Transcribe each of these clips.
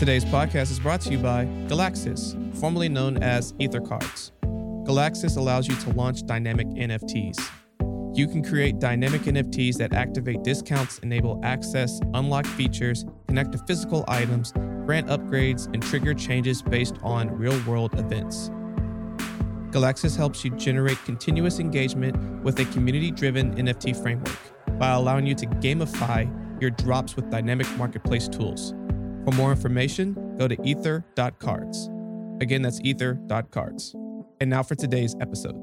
Today's podcast is brought to you by Galaxis, formerly known as EtherCards. Galaxis allows you to launch dynamic NFTs. You can create dynamic NFTs that activate discounts, enable access, unlock features, connect to physical items, grant upgrades, and trigger changes based on real world events. Galaxis helps you generate continuous engagement with a community driven NFT framework by allowing you to gamify your drops with dynamic marketplace tools. For more information, go to ether.cards. Again, that's ether.cards. And now for today's episode.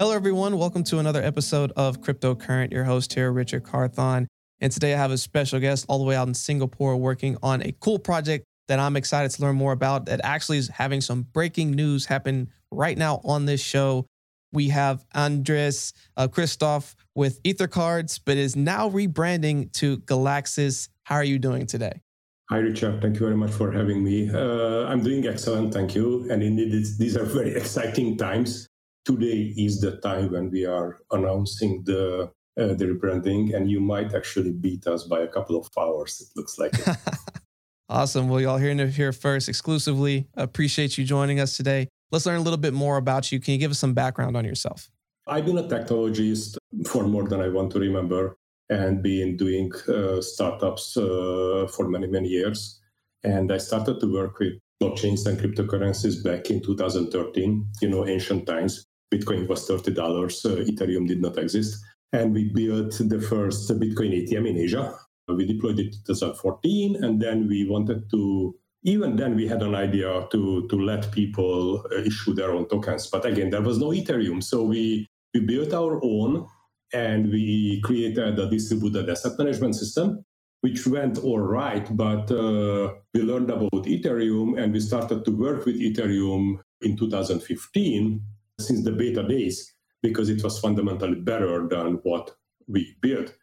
Hello, everyone. Welcome to another episode of Cryptocurrent. Your host here, Richard Carthon. And today I have a special guest all the way out in Singapore working on a cool project that I'm excited to learn more about that actually is having some breaking news happen right now on this show. We have Andras uh, Kristof with EtherCards, but is now rebranding to Galaxis. How are you doing today? Hi, Richard. Thank you very much for having me. Uh, I'm doing excellent. Thank you. And indeed, these are very exciting times. Today is the time when we are announcing the uh, the rebranding, and you might actually beat us by a couple of hours. It looks like. It. awesome. Well, y'all hearing it here first exclusively. Appreciate you joining us today. Let's learn a little bit more about you. Can you give us some background on yourself? I've been a technologist for more than I want to remember and been doing uh, startups uh, for many, many years. And I started to work with blockchains and cryptocurrencies back in 2013, you know, ancient times. Bitcoin was $30, uh, Ethereum did not exist. And we built the first Bitcoin ATM in Asia. We deployed it in 2014, and then we wanted to even then we had an idea to to let people uh, issue their own tokens but again there was no ethereum so we we built our own and we created a distributed asset management system which went all right but uh, we learned about ethereum and we started to work with ethereum in 2015 since the beta days because it was fundamentally better than what we built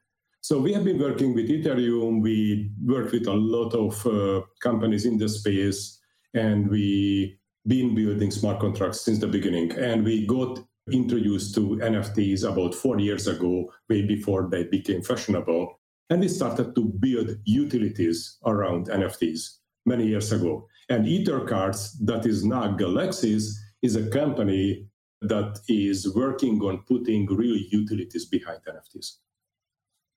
so we have been working with Ethereum. We work with a lot of uh, companies in the space, and we been building smart contracts since the beginning. And we got introduced to NFTs about four years ago, way before they became fashionable. And we started to build utilities around NFTs many years ago. And EtherCards, that is now Galaxis, is a company that is working on putting real utilities behind NFTs.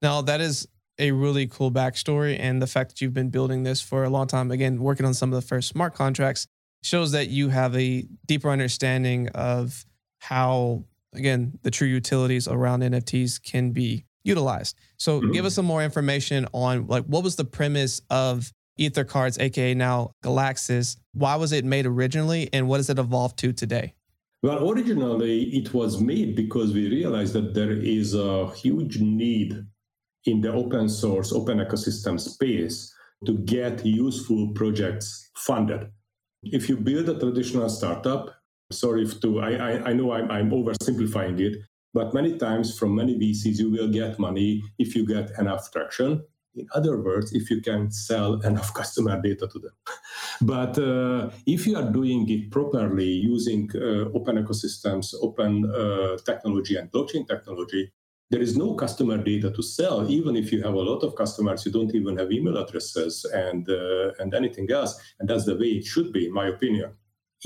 Now, that is a really cool backstory. And the fact that you've been building this for a long time, again, working on some of the first smart contracts, shows that you have a deeper understanding of how, again, the true utilities around NFTs can be utilized. So mm-hmm. give us some more information on like what was the premise of EtherCards, aka now Galaxis? Why was it made originally and what has it evolved to today? Well, originally it was made because we realized that there is a huge need in the open source, open ecosystem space to get useful projects funded. If you build a traditional startup, sorry to, I, I, I know I'm, I'm oversimplifying it, but many times from many VCs, you will get money if you get enough traction. In other words, if you can sell enough customer data to them. but uh, if you are doing it properly using uh, open ecosystems, open uh, technology, and blockchain technology, there is no customer data to sell. Even if you have a lot of customers, you don't even have email addresses and uh, and anything else. And that's the way it should be, in my opinion.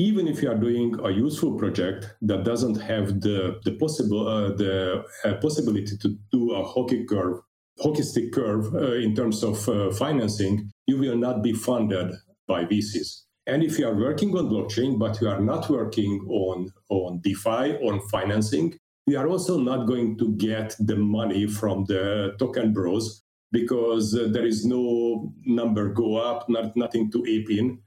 Even if you are doing a useful project that doesn't have the the possible uh, the uh, possibility to do a hockey curve, hockey stick curve uh, in terms of uh, financing, you will not be funded by VCs. And if you are working on blockchain, but you are not working on, on DeFi, on financing, we are also not going to get the money from the token bros because uh, there is no number go up, not, nothing to ape in.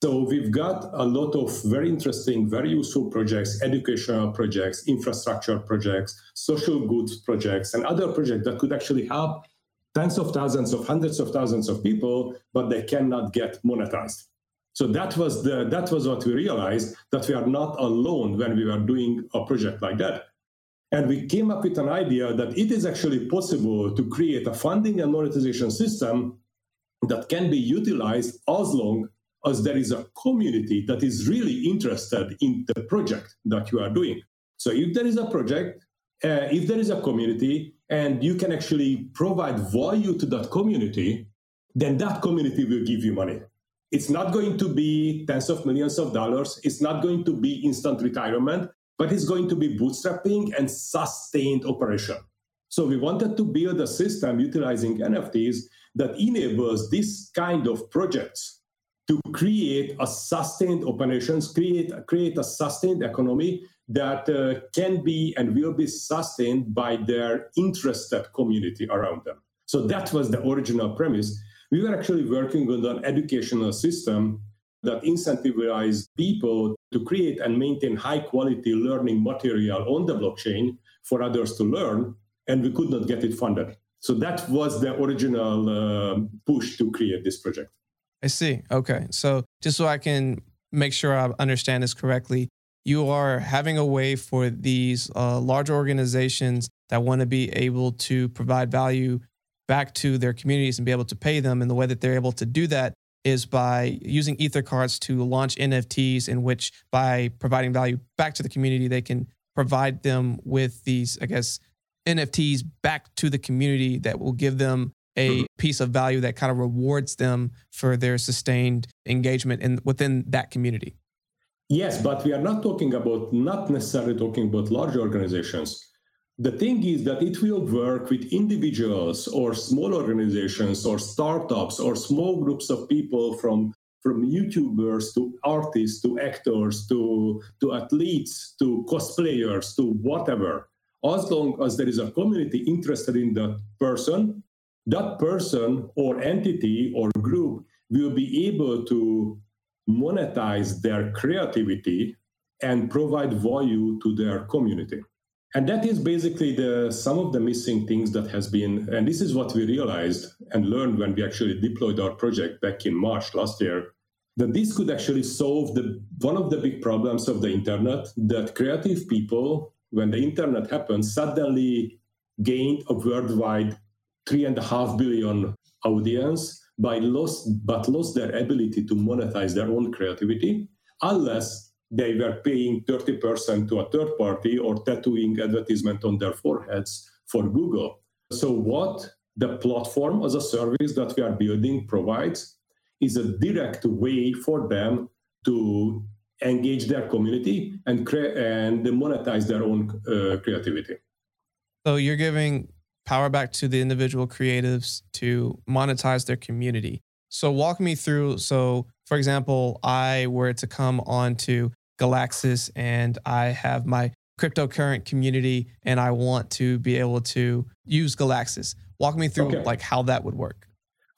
So we've got a lot of very interesting, very useful projects, educational projects, infrastructure projects, social goods projects, and other projects that could actually help tens of thousands of hundreds of thousands of people, but they cannot get monetized. So that was the that was what we realized that we are not alone when we were doing a project like that. And we came up with an idea that it is actually possible to create a funding and monetization system that can be utilized as long as there is a community that is really interested in the project that you are doing. So if there is a project, uh, if there is a community, and you can actually provide value to that community, then that community will give you money. It's not going to be tens of millions of dollars. It's not going to be instant retirement, but it's going to be bootstrapping and sustained operation. So we wanted to build a system utilizing NFTs that enables this kind of projects to create a sustained operations, create, create a sustained economy that uh, can be and will be sustained by their interested community around them. So that was the original premise. We were actually working on an educational system that incentivized people to create and maintain high quality learning material on the blockchain for others to learn, and we could not get it funded. So that was the original uh, push to create this project. I see. Okay. So just so I can make sure I understand this correctly, you are having a way for these uh, large organizations that want to be able to provide value back to their communities and be able to pay them. And the way that they're able to do that is by using EtherCards to launch NFTs, in which by providing value back to the community, they can provide them with these, I guess, NFTs back to the community that will give them a mm-hmm. piece of value that kind of rewards them for their sustained engagement in within that community. Yes, but we are not talking about, not necessarily talking about large organizations. The thing is that it will work with individuals or small organizations or startups or small groups of people from, from YouTubers to artists to actors to, to athletes to cosplayers to whatever. As long as there is a community interested in that person, that person or entity or group will be able to monetize their creativity and provide value to their community. And that is basically the some of the missing things that has been and this is what we realized and learned when we actually deployed our project back in march last year that this could actually solve the one of the big problems of the internet that creative people when the internet happened suddenly gained a worldwide three and a half billion audience by lost but lost their ability to monetize their own creativity unless they were paying 30% to a third party or tattooing advertisement on their foreheads for Google. So what the platform as a service that we are building provides is a direct way for them to engage their community and cre- and monetize their own uh, creativity. So you're giving power back to the individual creatives to monetize their community. So walk me through. So, for example, I were to come on to Galaxis and I have my cryptocurrency community and I want to be able to use Galaxis. Walk me through okay. like how that would work.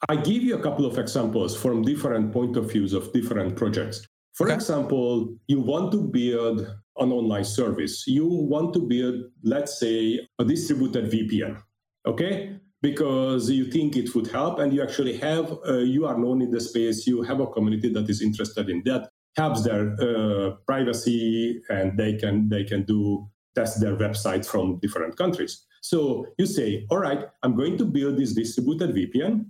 I give you a couple of examples from different point of views of different projects. For okay. example, you want to build an online service. You want to build, let's say, a distributed VPN okay? Because you think it would help and you actually have uh, you are known in the space you have a community that is interested in that helps their uh, privacy and they can they can do test their website from different countries. So you say all right i'm going to build this distributed vpn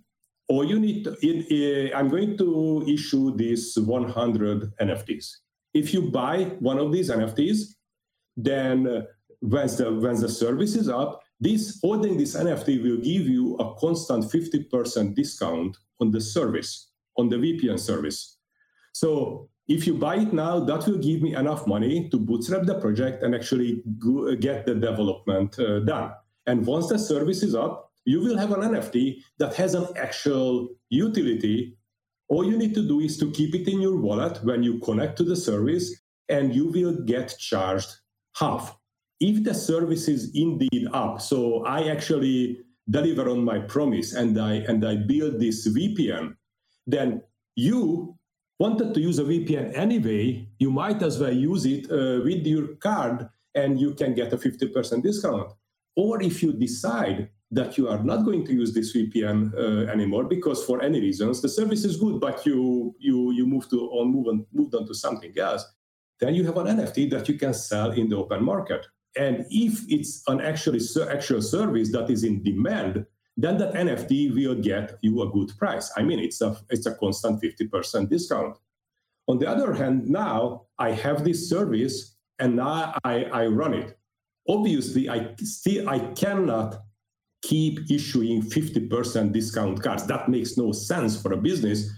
or you need to, in, in, i'm going to issue these 100 nfts if you buy one of these nfts then uh, once the once the service is up this holding this NFT will give you a constant 50% discount on the service, on the VPN service. So if you buy it now, that will give me enough money to bootstrap the project and actually get the development uh, done. And once the service is up, you will have an NFT that has an actual utility. All you need to do is to keep it in your wallet when you connect to the service, and you will get charged half if the service is indeed up, so I actually deliver on my promise and I and I build this VPN, then you wanted to use a VPN anyway, you might as well use it uh, with your card and you can get a 50% discount. Or if you decide that you are not going to use this VPN uh, anymore because for any reasons the service is good, but you you you move to on move on moved on to something else, then you have an NFT that you can sell in the open market. And if it's an actually actual service that is in demand, then that NFT will get you a good price. I mean, it's a it's a constant 50% discount. On the other hand, now I have this service and now I, I run it. Obviously, I still I cannot keep issuing 50% discount cards. That makes no sense for a business.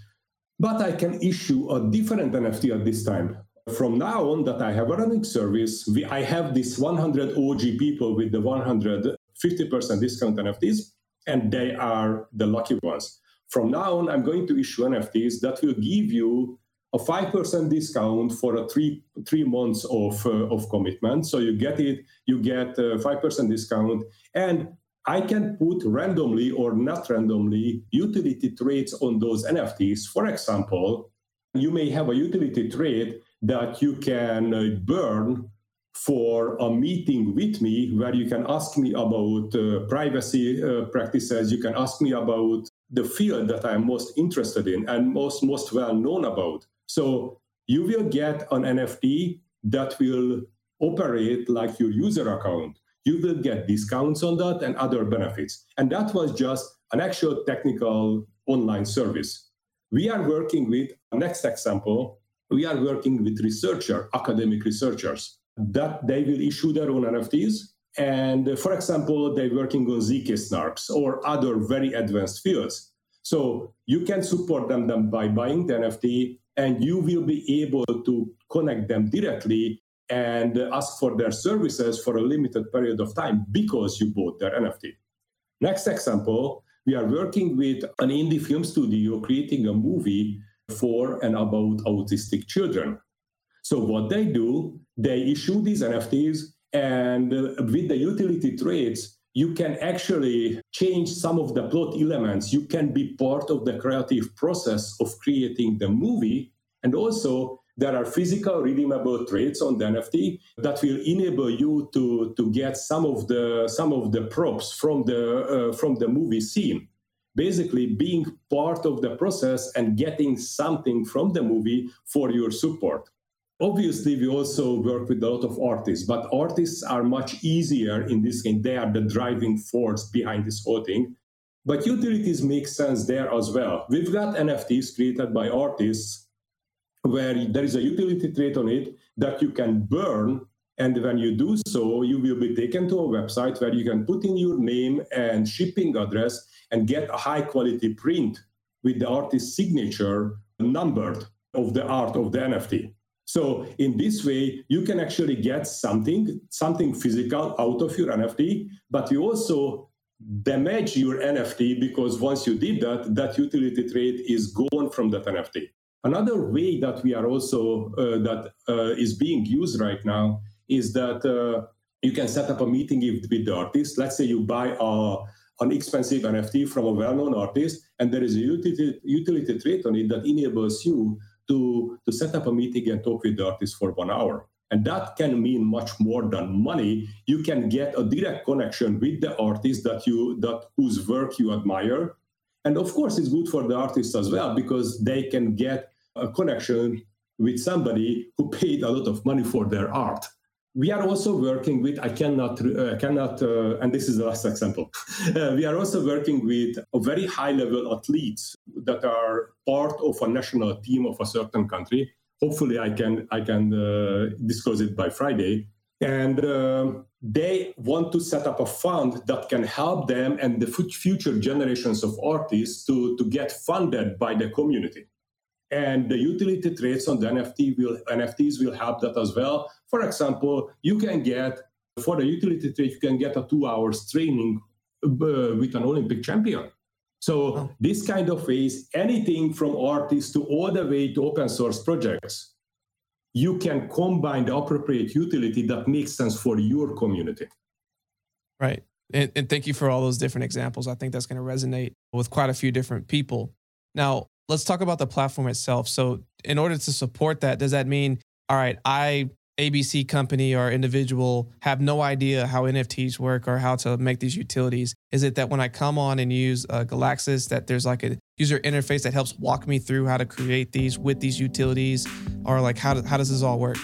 But I can issue a different NFT at this time. From now on, that I have a running service, we, I have this 100 OG people with the 150% discount NFTs and they are the lucky ones. From now on, I'm going to issue NFTs that will give you a 5% discount for a three three months of, uh, of commitment. So you get it, you get a 5% discount. And I can put randomly or not randomly utility traits on those NFTs. For example, you may have a utility trait that you can uh, burn for a meeting with me where you can ask me about uh, privacy uh, practices. You can ask me about the field that i'm most interested in and most most well known about. So you will get an nft that will operate like your user account. You will get discounts on that and other benefits. And that was just an actual technical online service. We are working with next example we are working with researcher academic researchers that they will issue their own NFTs. And uh, for example, they're working on ZK snarks or other very advanced fields. So you can support them, them by buying the NFT, and you will be able to connect them directly and ask for their services for a limited period of time because you bought their NFT. Next example, we are working with an indie film studio creating a movie for and about autistic children. So what they do, they issue these NFTs, and uh, with the utility traits, you can actually change some of the plot elements. You can be part of the creative process of creating the movie. And also, there are physical redeemable traits on the NFT that will enable you to, to get some of the some of the props from the uh, from the movie scene. Basically, being part of the process and getting something from the movie for your support. Obviously, we also work with a lot of artists, but artists are much easier in this game. They are the driving force behind this whole thing. But utilities make sense there as well. We've got NFTs created by artists where there is a utility trait on it that you can burn. And when you do so, you will be taken to a website where you can put in your name and shipping address and get a high quality print with the artist's signature numbered of the art of the NFT. So in this way, you can actually get something, something physical out of your NFT, but you also damage your NFT because once you did that, that utility trait is gone from that NFT. Another way that we are also uh, that uh, is being used right now is that uh, you can set up a meeting with the artist. Let's say you buy a, an expensive NFT from a well-known artist, and there is a utility, utility trait on it that enables you to, to set up a meeting and talk with the artist for one hour. And that can mean much more than money. You can get a direct connection with the artist that you that whose work you admire. And of course, it's good for the artist as well because they can get a connection with somebody who paid a lot of money for their art we are also working with i cannot uh, cannot uh, and this is the last example. Uh, we are also working with a very high level athletes that are part of a national team of a certain country. Hopefully i can i can uh, disclose it by friday. And uh, they want to set up a fund that can help them and the future generations of artists to, to get funded by the community. And the utility traits on the NFT will NFTs will help that as well. For example, you can get for the utility trait, you can get a two hours training uh, with an Olympic champion. So oh. this kind of ways, anything from artists to all the way to open source projects, you can combine the appropriate utility that makes sense for your community. Right. And, and thank you for all those different examples. I think that's going to resonate with quite a few different people. Now, let's talk about the platform itself. So, in order to support that, does that mean, all right, I, ABC company or individual, have no idea how NFTs work or how to make these utilities? Is it that when I come on and use uh, Galaxis, that there's like a user interface that helps walk me through how to create these with these utilities? Or like, how, how does this all work?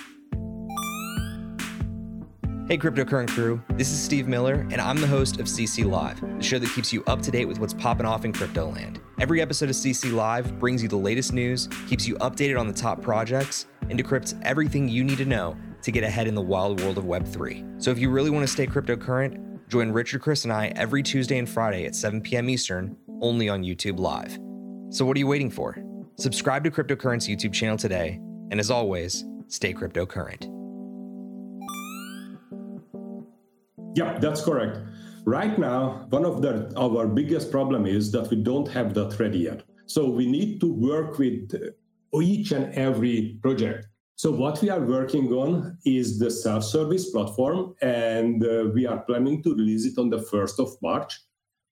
Hey, cryptocurrency crew, this is Steve Miller, and I'm the host of CC Live, the show that keeps you up to date with what's popping off in crypto land. Every episode of CC Live brings you the latest news, keeps you updated on the top projects, and decrypts everything you need to know to get ahead in the wild world of Web3. So if you really want to stay cryptocurrent, join Richard, Chris, and I every Tuesday and Friday at 7 p.m. Eastern, only on YouTube Live. So what are you waiting for? Subscribe to Cryptocurrent's YouTube channel today, and as always, stay cryptocurrent. Yeah, that's correct. Right now, one of the our biggest problem is that we don't have that ready yet. So we need to work with each and every project. So what we are working on is the self-service platform, and uh, we are planning to release it on the first of March,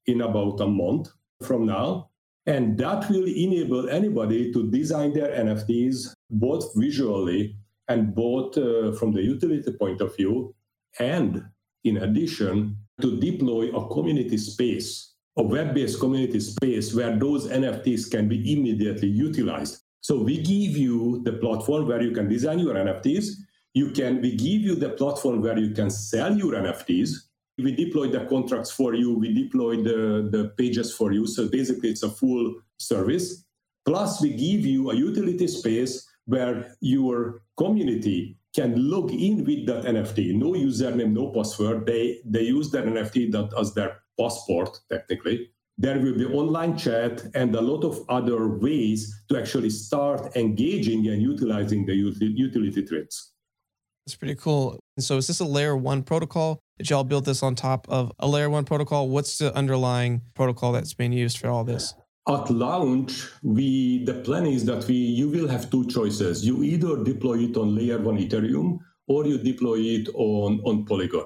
in about a month from now. And that will enable anybody to design their NFTs both visually and both uh, from the utility point of view and in addition, to deploy a community space, a web based community space where those NFTs can be immediately utilized. So we give you the platform where you can design your NFTs. You can, we give you the platform where you can sell your NFTs. We deploy the contracts for you. We deploy the, the pages for you. So basically, it's a full service. Plus, we give you a utility space where your community can log in with that NFT. No username, no password. They they use that NFT that as their passport, technically. There will be online chat and a lot of other ways to actually start engaging and utilizing the utility traits. That's pretty cool. So is this a layer one protocol? Did y'all build this on top of a layer one protocol? What's the underlying protocol that's being used for all this? At launch, we the plan is that we you will have two choices. You either deploy it on layer one Ethereum or you deploy it on, on Polygon.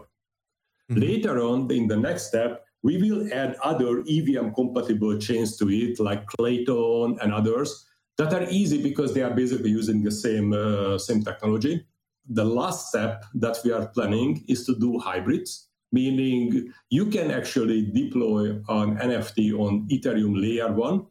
Mm-hmm. Later on, in the next step, we will add other EVM compatible chains to it, like Klaytn and others, that are easy because they are basically using the same, uh, same technology. The last step that we are planning is to do hybrids meaning you can actually deploy an NFT on Ethereum layer one,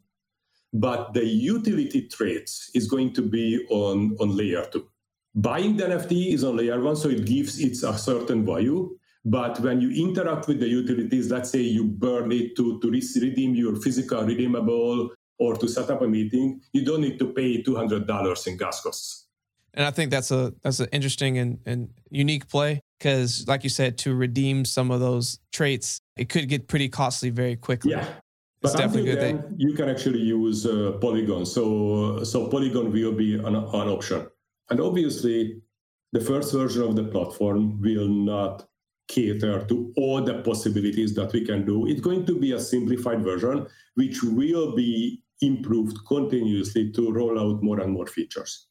but the utility traits is going to be on, on layer two. Buying the NFT is on layer one, so it gives it a certain value. But when you interact with the utilities, let's say you burn it to, to redeem your physical redeemable or to set up a meeting, you don't need to pay $200 in gas costs. And I think that's a that's an interesting and, and unique play because, like you said, to redeem some of those traits, it could get pretty costly very quickly. Yeah. It's but definitely good then, you can actually use uh, Polygon. So, so Polygon will be an, an option. And obviously, the first version of the platform will not cater to all the possibilities that we can do. It's going to be a simplified version, which will be improved continuously to roll out more and more features.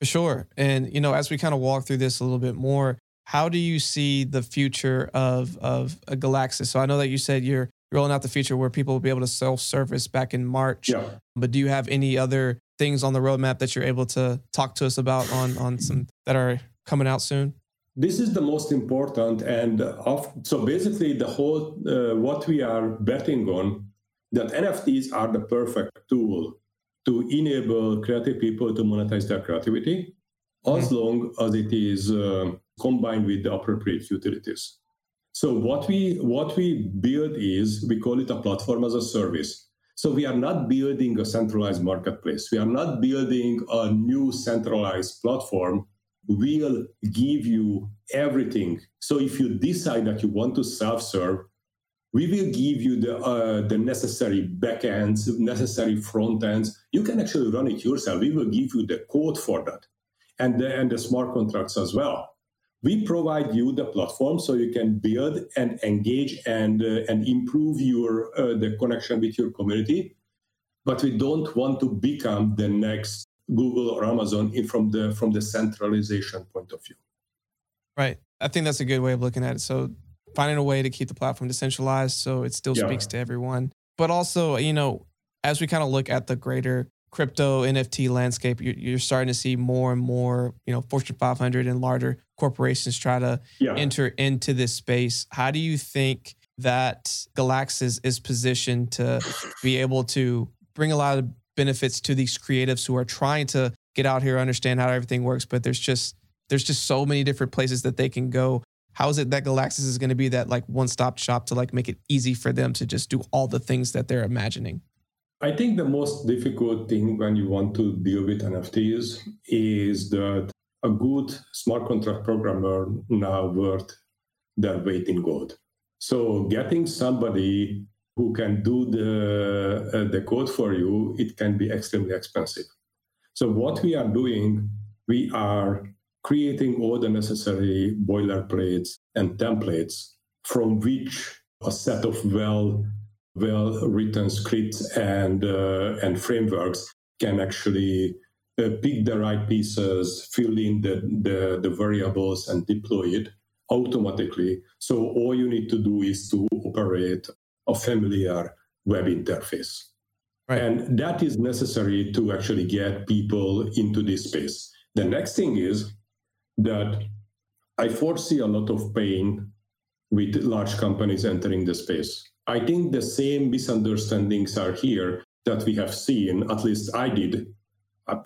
For sure. And, you know, as we kind of walk through this a little bit more, how do you see the future of of a Galaxis? So I know that you said you're rolling out the feature where people will be able to self service back in March. Yeah. But do you have any other things on the roadmap that you're able to talk to us about on on some that are coming out soon? This is the most important, and of, so basically the whole uh, what we are betting on that NFTs are the perfect tool to enable creative people to monetize their creativity, mm-hmm. as long as it is. Uh, combined with the appropriate utilities. So what we what we build is we call it a platform as a service. So we are not building a centralized marketplace. We are not building a new centralized platform. We'll give you everything. So if you decide that you want to self-serve, we will give you the uh, the necessary backends, necessary front ends. You can actually run it yourself. We will give you the code for that, and the, and the smart contracts as well we provide you the platform so you can build and engage and uh, and improve your uh, the connection with your community. But we don't want to become the next google or amazon from the from the centralization point of view. Right. I think that's a good way of looking at it. So finding a way to keep the platform decentralized so it still yeah. speaks to everyone. But also you know as we kind of look at the greater crypto NFT landscape, you're, you're, starting to see more and more, you know, Fortune 500 and larger corporations try to yeah. enter into this space. How do you think that Galaxis is positioned to be able to bring a lot of benefits to these creatives who are trying to get out here, understand how everything works, but there's just there's just so many different places that they can go. How is it that Galaxis is going to be that like one-stop shop to like make it easy for them to just do all the things that they're imagining? I think the most difficult thing when you want to deal with NFTs is that a good smart contract programmer now worth their weight in gold. So getting somebody who can do the uh, the code for you, it can be extremely expensive. So what we are doing, we are creating all the necessary boilerplates and templates from which a set of well well written scripts and uh, and frameworks can actually uh, pick the right pieces, fill in the, the, the variables, and deploy it automatically. So all you need to do is to operate a familiar web interface. Right. And that is necessary to actually get people into this space. The next thing is that I foresee a lot of pain with large companies entering the space. I think the same misunderstandings are here that we have seen, at least I did.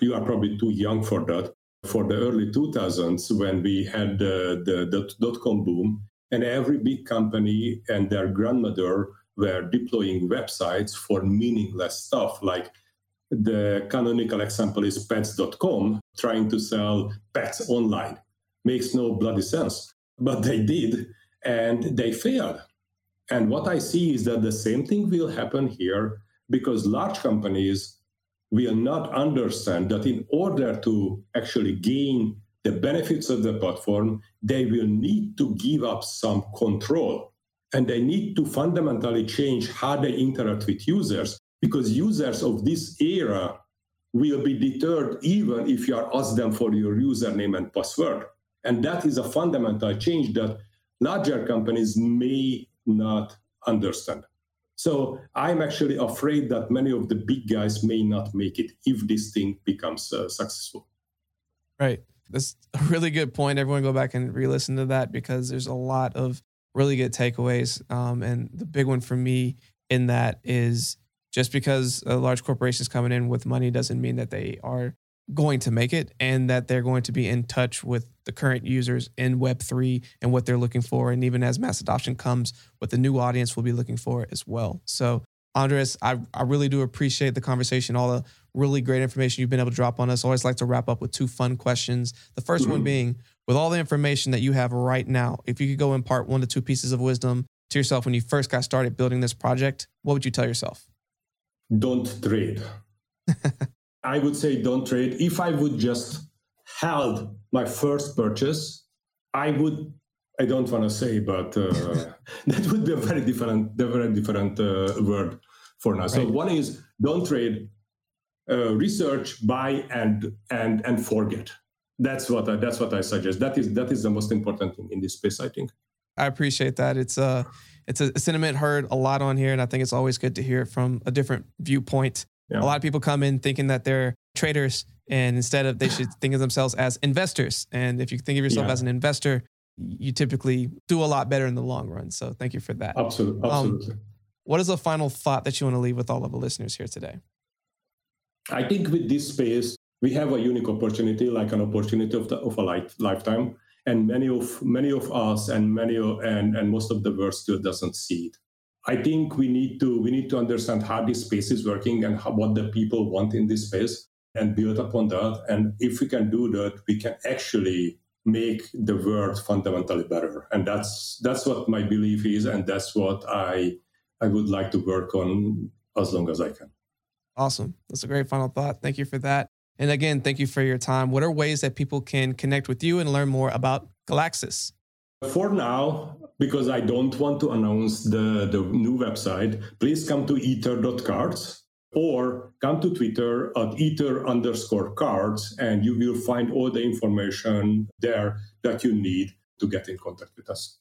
You are probably too young for that. For the early 2000s, when we had the, the dot com boom, and every big company and their grandmother were deploying websites for meaningless stuff like the canonical example is pets.com trying to sell pets online makes no bloody sense but they did and they failed and what I see is that the same thing will happen here because large companies will not understand that in order to actually gain the benefits of the platform, they will need to give up some control. And they need to fundamentally change how they interact with users because users of this era will be deterred even if you are asked them for your username and password. And that is a fundamental change that larger companies may not understand. So I'm actually afraid that many of the big guys may not make it if this thing becomes uh, successful. Right. That's a really good point. Everyone go back and re-listen to that because there's a lot of really good takeaways. Um, and the big one for me in that is just because a large corporation is coming in with money doesn't mean that they are going to make it and that they're going to be in touch with the current users in Web3 and what they're looking for. And even as mass adoption comes, what the new audience will be looking for as well. So, Andras, I, I really do appreciate the conversation, all the really great information you've been able to drop on us. I always like to wrap up with two fun questions. The 1st mm-hmm. one being, with all the information that you have right now, if you could go impart one to two pieces of wisdom to yourself when you first got started building this project, what would you tell yourself? Don't trade. I would say don't trade. If I would just held my first purchase, I would. I don't want to say, but uh, that would be a very different, very different uh, word for now. Right. So one is don't trade, uh, research, buy, and and and forget. That's what I, that's what I suggest. That is that is the most important thing in this space. I think. I appreciate that. It's a it's a sentiment heard a lot on here, and I think it's always good to hear it from a different viewpoint. Yeah. A lot of people come in thinking that they're traders, and instead of they should think of themselves as investors. And if you think of yourself yeah. as an investor, you typically do a lot better in the long run. So thank you for that. Absolutely. Absolutely. Um, what is the final thought that you want to leave with all of the listeners here today? I think with this space, we have a unique opportunity, like an opportunity of, the, of a life, lifetime. And many of many of us and many of, and, and most of the world still doesn't see it. I think we need to we need to understand how this space is working and how, what the people want in this space and build upon that. And if we can do that, we can actually make the world fundamentally better. And that's that's what my belief is, and that's what I I would like to work on as long as I can. Awesome. That's a great final thought. Thank you for that. And again, thank you for your time. What are ways that people can connect with you and learn more about Galaxis? For now, because I don't want to announce the, the new website, please come to ether.cards or come to Twitter at ether underscore cards and you will find all the information there that you need to get in contact with us.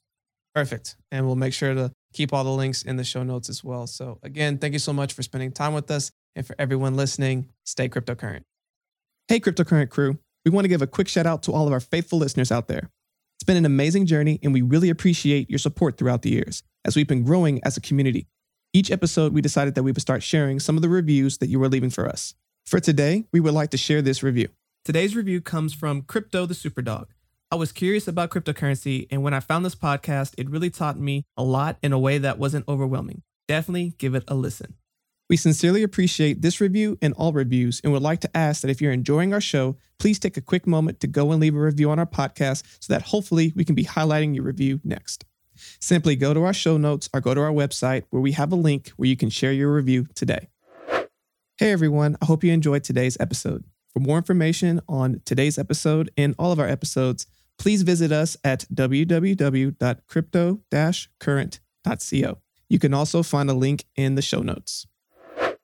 Perfect. And we'll make sure to keep all the links in the show notes as well. So, again, thank you so much for spending time with us. And for everyone listening, stay cryptocurrent. Hey, cryptocurrent crew. We want to give a quick shout out to all of our faithful listeners out there. It's been an amazing journey, and we really appreciate your support throughout the years as we've been growing as a community. Each episode, we decided that we would start sharing some of the reviews that you were leaving for us. For today, we would like to share this review. Today's review comes from Crypto the Superdog. I was curious about cryptocurrency, and when I found this podcast, it really taught me a lot in a way that wasn't overwhelming. Definitely give it a listen. We sincerely appreciate this review and all reviews, and would like to ask that if you're enjoying our show, please take a quick moment to go and leave a review on our podcast so that hopefully we can be highlighting your review next. Simply go to our show notes or go to our website where we have a link where you can share your review today. Hey everyone, I hope you enjoyed today's episode. For more information on today's episode and all of our episodes, please visit us at www.crypto-current.co. You can also find a link in the show notes.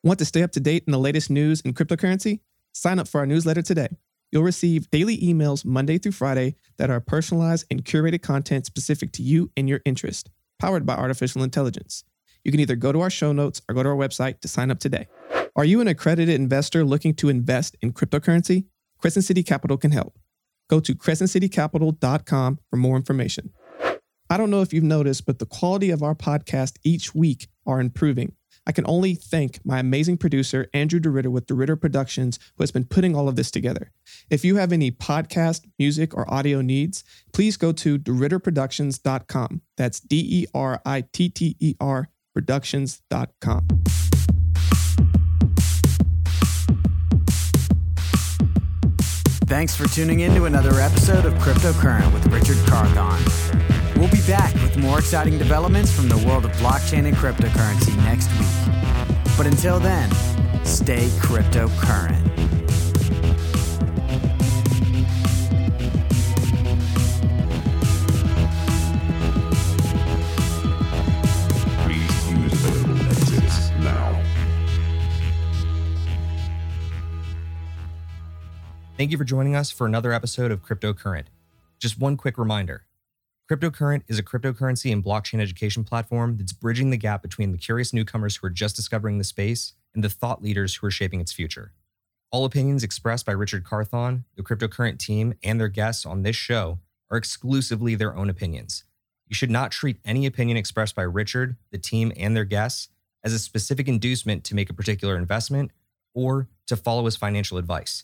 Want to stay up to date in the latest news in cryptocurrency? Sign up for our newsletter today. You'll receive daily emails Monday through Friday that are personalized and curated content specific to you and your interest, powered by artificial intelligence. You can either go to our show notes or go to our website to sign up today. Are you an accredited investor looking to invest in cryptocurrency? Crescent City Capital can help. Go to crescentcitycapital.com for more information. I don't know if you've noticed, but the quality of our podcast each week are improving. I can only thank my amazing producer, Andrew DeRitter with DeRitter Productions, who has been putting all of this together. If you have any podcast, music, or audio needs, please go to DeRitterProductions.com. That's D E R I T T E R Productions.com. Thanks for tuning in to another episode of Cryptocurrent with Richard Carthon. We'll be back with more exciting developments from the world of blockchain and cryptocurrency next week. But until then, stay cryptocurrent. Please use available exits now. Thank you for joining us for another episode of Cryptocurrent. Just one quick reminder Cryptocurrent is a cryptocurrency and blockchain education platform that's bridging the gap between the curious newcomers who are just discovering the space and the thought leaders who are shaping its future. All opinions expressed by Richard Carthon, the Cryptocurrent team, and their guests on this show are exclusively their own opinions. You should not treat any opinion expressed by Richard, the team, and their guests as a specific inducement to make a particular investment or to follow his financial advice.